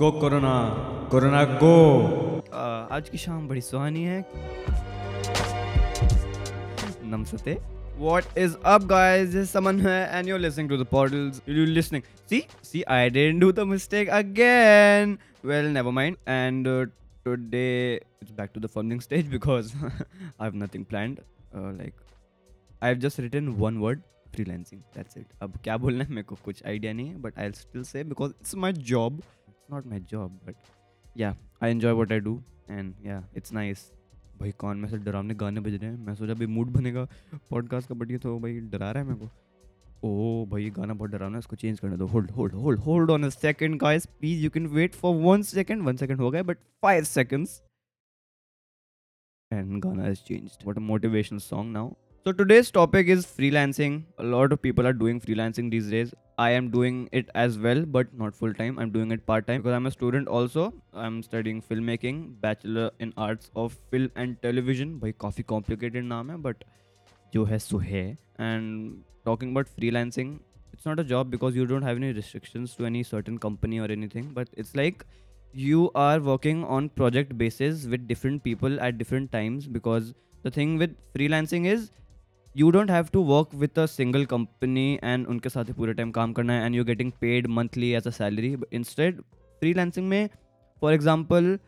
गो corona corona go आज की शाम बड़ी सुहानी है नमस्ते What is up, guys? This is Saman here, and you're listening to the portals. You're listening. See, see, I didn't do the mistake again. Well, never mind. And uh, today it's back to the funding stage because I have nothing planned. Uh, like, I've just written one word, freelancing. That's it. अब क्या बोलना है मेरे को कुछ idea नहीं है, but I'll still say because it's my job. It's not my job, but yeah, I enjoy what I do, and yeah, it's nice. भाई कौन? में से डरावने गाने बज रहे हैं। मैं सोचा भाई मूड बनेगा पॉडकास्ट का बट ये तो भाई डरा रहा है मेरे को। ओ भाई गाना बहुत डरावना है इसको चेंज करने दो। Hold hold hold hold on a second guys please you can wait for one second one second हो गया बट फाइव सेकंड्स एंड गाना is changed. What a motivational song now. So today's topic is freelancing. A lot of people are doing freelancing these days. I am doing it as well, but not full time. I'm doing it part time because I'm a student also. I'm studying filmmaking, bachelor in arts of film and television. By काफी complicated name hai, but जो है सो है. And talking about freelancing, it's not a job because you don't have any restrictions to any certain company or anything. But it's like you are working on project basis with different people at different times because the thing with freelancing is you don't have to work with a single company and उनके साथ ही पूरे time काम करना है and you getting paid monthly as a salary instead freelancing में for example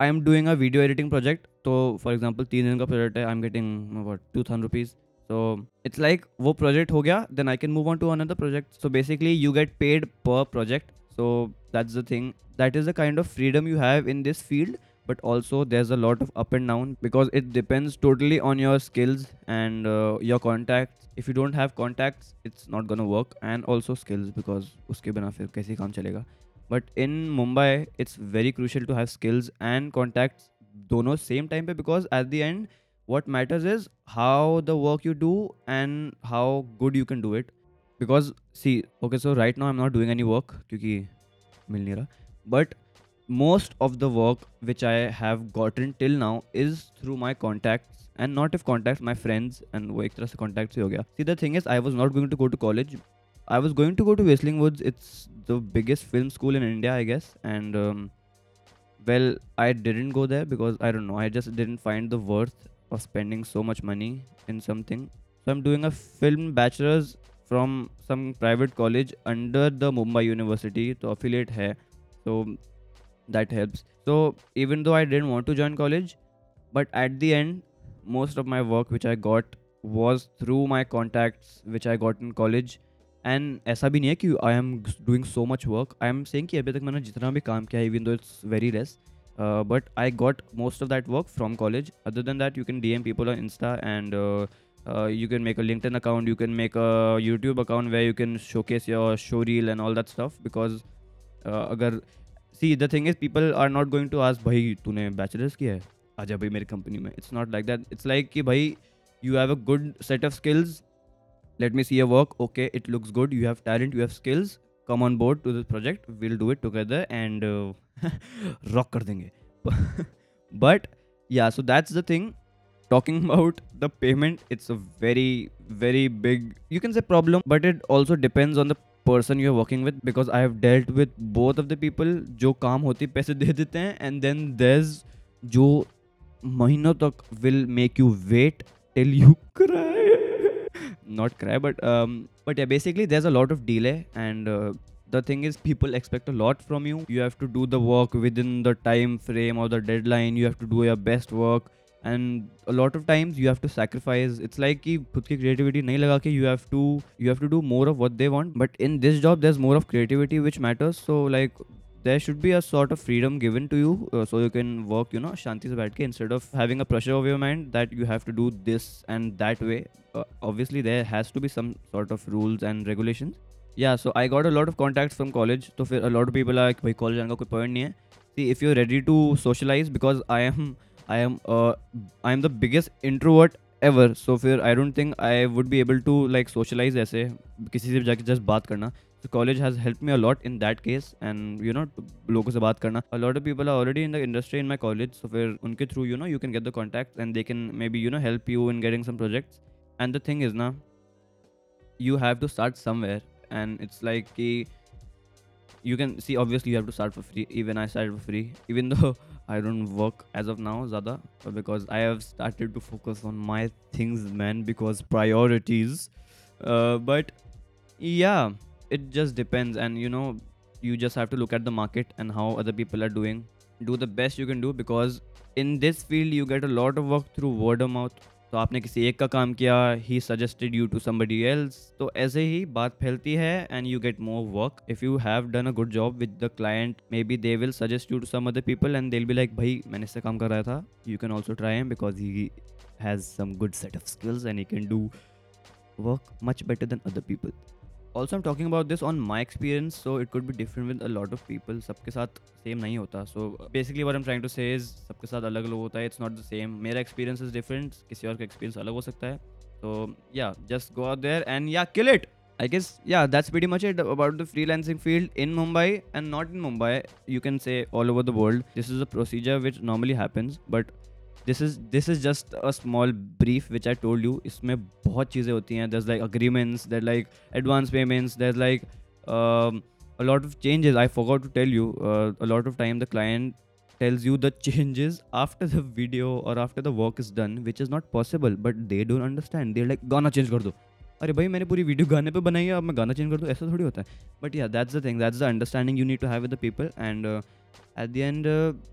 I am doing a video editing project तो for example तीन दिन का प्रोजेक्ट है I am getting two thousand rupees so it's like वो project हो गया then I can move on to another project so basically you get paid per project so that's the thing that is the kind of freedom you have in this field but also there's a lot of up and down because it depends totally on your skills and uh, your contacts. If you don't have contacts it's not gonna work and also skills because uske bina fir kaise kaam chalega. But in mumbai it's very crucial to have skills and contacts dono same time pe because at the end what matters is how the work you do and how good you can do it. Because see okay so right now i'm not doing any work kyunki mil nahi raha but most of the work which I have gotten till now is through my contacts and not if contacts my friends and वो एक तरह से contacts ही हो गया see the thing is I was not going to go to college I was going to go to Whistling Woods it's the biggest film school in India I guess and um, well I didn't go there because I don't know I just didn't find the worth of spending so much money in something so I'm doing a film bachelor's from some private college under the Mumbai University तो affiliate है so that helps so even though i didn't want to join college but at the end most of my work which i got was through my contacts which i got in college and ऐसा भी नहीं है कि आई am doing so much work I am saying कि अभी तक मैंने जितना भी काम किया है even though it's very less but I got most of that work from college other than that you can D M people on Insta and you can make a LinkedIn account, you can make a YouTube account where you can showcase your show reel and all that stuff. Because uh, अगर सी the thing is people are not going to आज भाई तूने bachelors किया है आ जा भाई मेरी company में it's not like that it's like कि भाई you have a good set of skills let me see a work okay it looks good you have talent you have skills come on board to this project will do it together and rock कर देंगे but या so that's the thing talking about the payment it's a very very big you can say problem but it also depends on the person you are working with because I have dealt with both of the people जो काम होती पैसे दे देते हैं and then देज जो महीनों तक will make you wait till you cry not cry but but yeah basically there a lot of delay and the thing is people expect a lot from you you have to do the work within the time frame और the deadline you have to do your best work and a lot of times you have to sacrifice it's like कि खुद की creativity नहीं लगा के you have to you have to do more of what they want but in this job there's more of creativity which matters so like there should be a sort of freedom given to you uh, so you can work you know shanti se baith ke instead of having a pressure over your mind that you have to do this and that way uh, obviously there has to be some sort of rules and regulations yeah so i got a lot of contacts from college so a lot of people are like भाई college जाने का कोई point नहीं है see if you're ready to socialize because i am I am I am the biggest introvert ever so फिर I don't think I would be able to like socialize ऐसे, किसी से जाके जस्ट बात करना. College has help me a lot in that case and you know लोगों से बात करना. A lot of people are already in the industry in my college so फिर उनके through you know you can get the contact and they can maybe you know help you in getting some projects and the thing is ना you have to start somewhere and it's like कि you can see obviously you have to start for free. Even i started for free even though i don't work as of now zada because i have started to focus on my things man because priorities. Uh, but yeah it just depends. And you know you just have to look at the market and how other people are doing. Do the best you can do because in this field you get a lot of work through word of mouth तो आपने किसी एक का काम किया ही suggested you to somebody else तो ऐसे ही बात फैलती है and you get more work if you have done a good job with the client maybe they will suggest you to some other people and they be like भाई मैंने इससे काम कर रहा था you can also try M because he has some good set of skills and you can do work much better than other people. Also am talking about this on my experience so it could भी different with a lot of people सबके साथ same नहीं होता so basically where am trying to says सबके साथ अलग अलग होता है इट्स नॉट द सेम मेरा एक्सपीरियंस इज़ डिफरेंट किसी और का एक्सपीरियंस अलग हो सकता है तो yeah just go out there and yeah kill it I guess yeah that's very much it about the freelancing field in Mumbai and not in Mumbai you can say all over the world this is a procedure which normally happens but this is this is just a small brief which I told you इसमें बहुत चीज़ें होती हैं. There like agreements there like advance payments there like a lot of changes I forgot to tell you a lot of time the client tells you the changes after the video और after the work is done which is not possible but they don't understand they like गाना change कर दो. अरे भाई, मैंने पूरी video गाने पे बनाई है, अब मैं गाना चेंज कर दूँ, ऐसा थोड़ी होता है। But yeah that's the thing that's the understanding you need to have with the people and at the end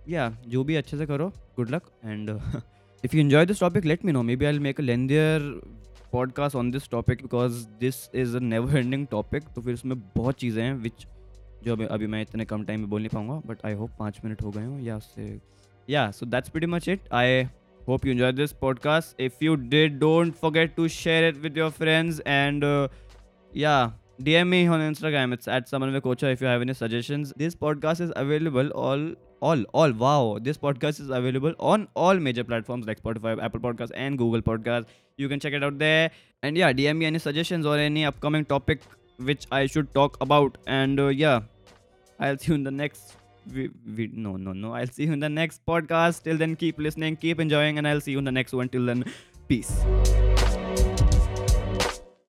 yeah जो भी अच्छे से करो good luck and if you enjoy this topic let me know maybe I make a lengthier podcast on this topic because this is a never ending topic तो फिर उसमें बहुत चीज़ें हैं विच जो अभी अभी मैं इतने कम टाइम में बोल नहीं पाऊँगा बट आई होप पाँच मिनट हो गए हूँ, या उससे yeah so that's pretty much it I hope you enjoyed this podcast if you did don't forget to share it with your friends and uh, yeah DM me on Instagram. It's at Samanvay if you have any suggestions. This podcast is available all all all wow. This podcast is available on all major platforms like Spotify, Apple Podcasts, and Google Podcasts. You can check it out there. And yeah, DM me any suggestions or any upcoming topic which I should talk about. And uh, yeah, I'll see you in the next we, we, no no no. I'll see you in the next podcast. Till then keep listening keep enjoying and i'll see you in the next one. Till then peace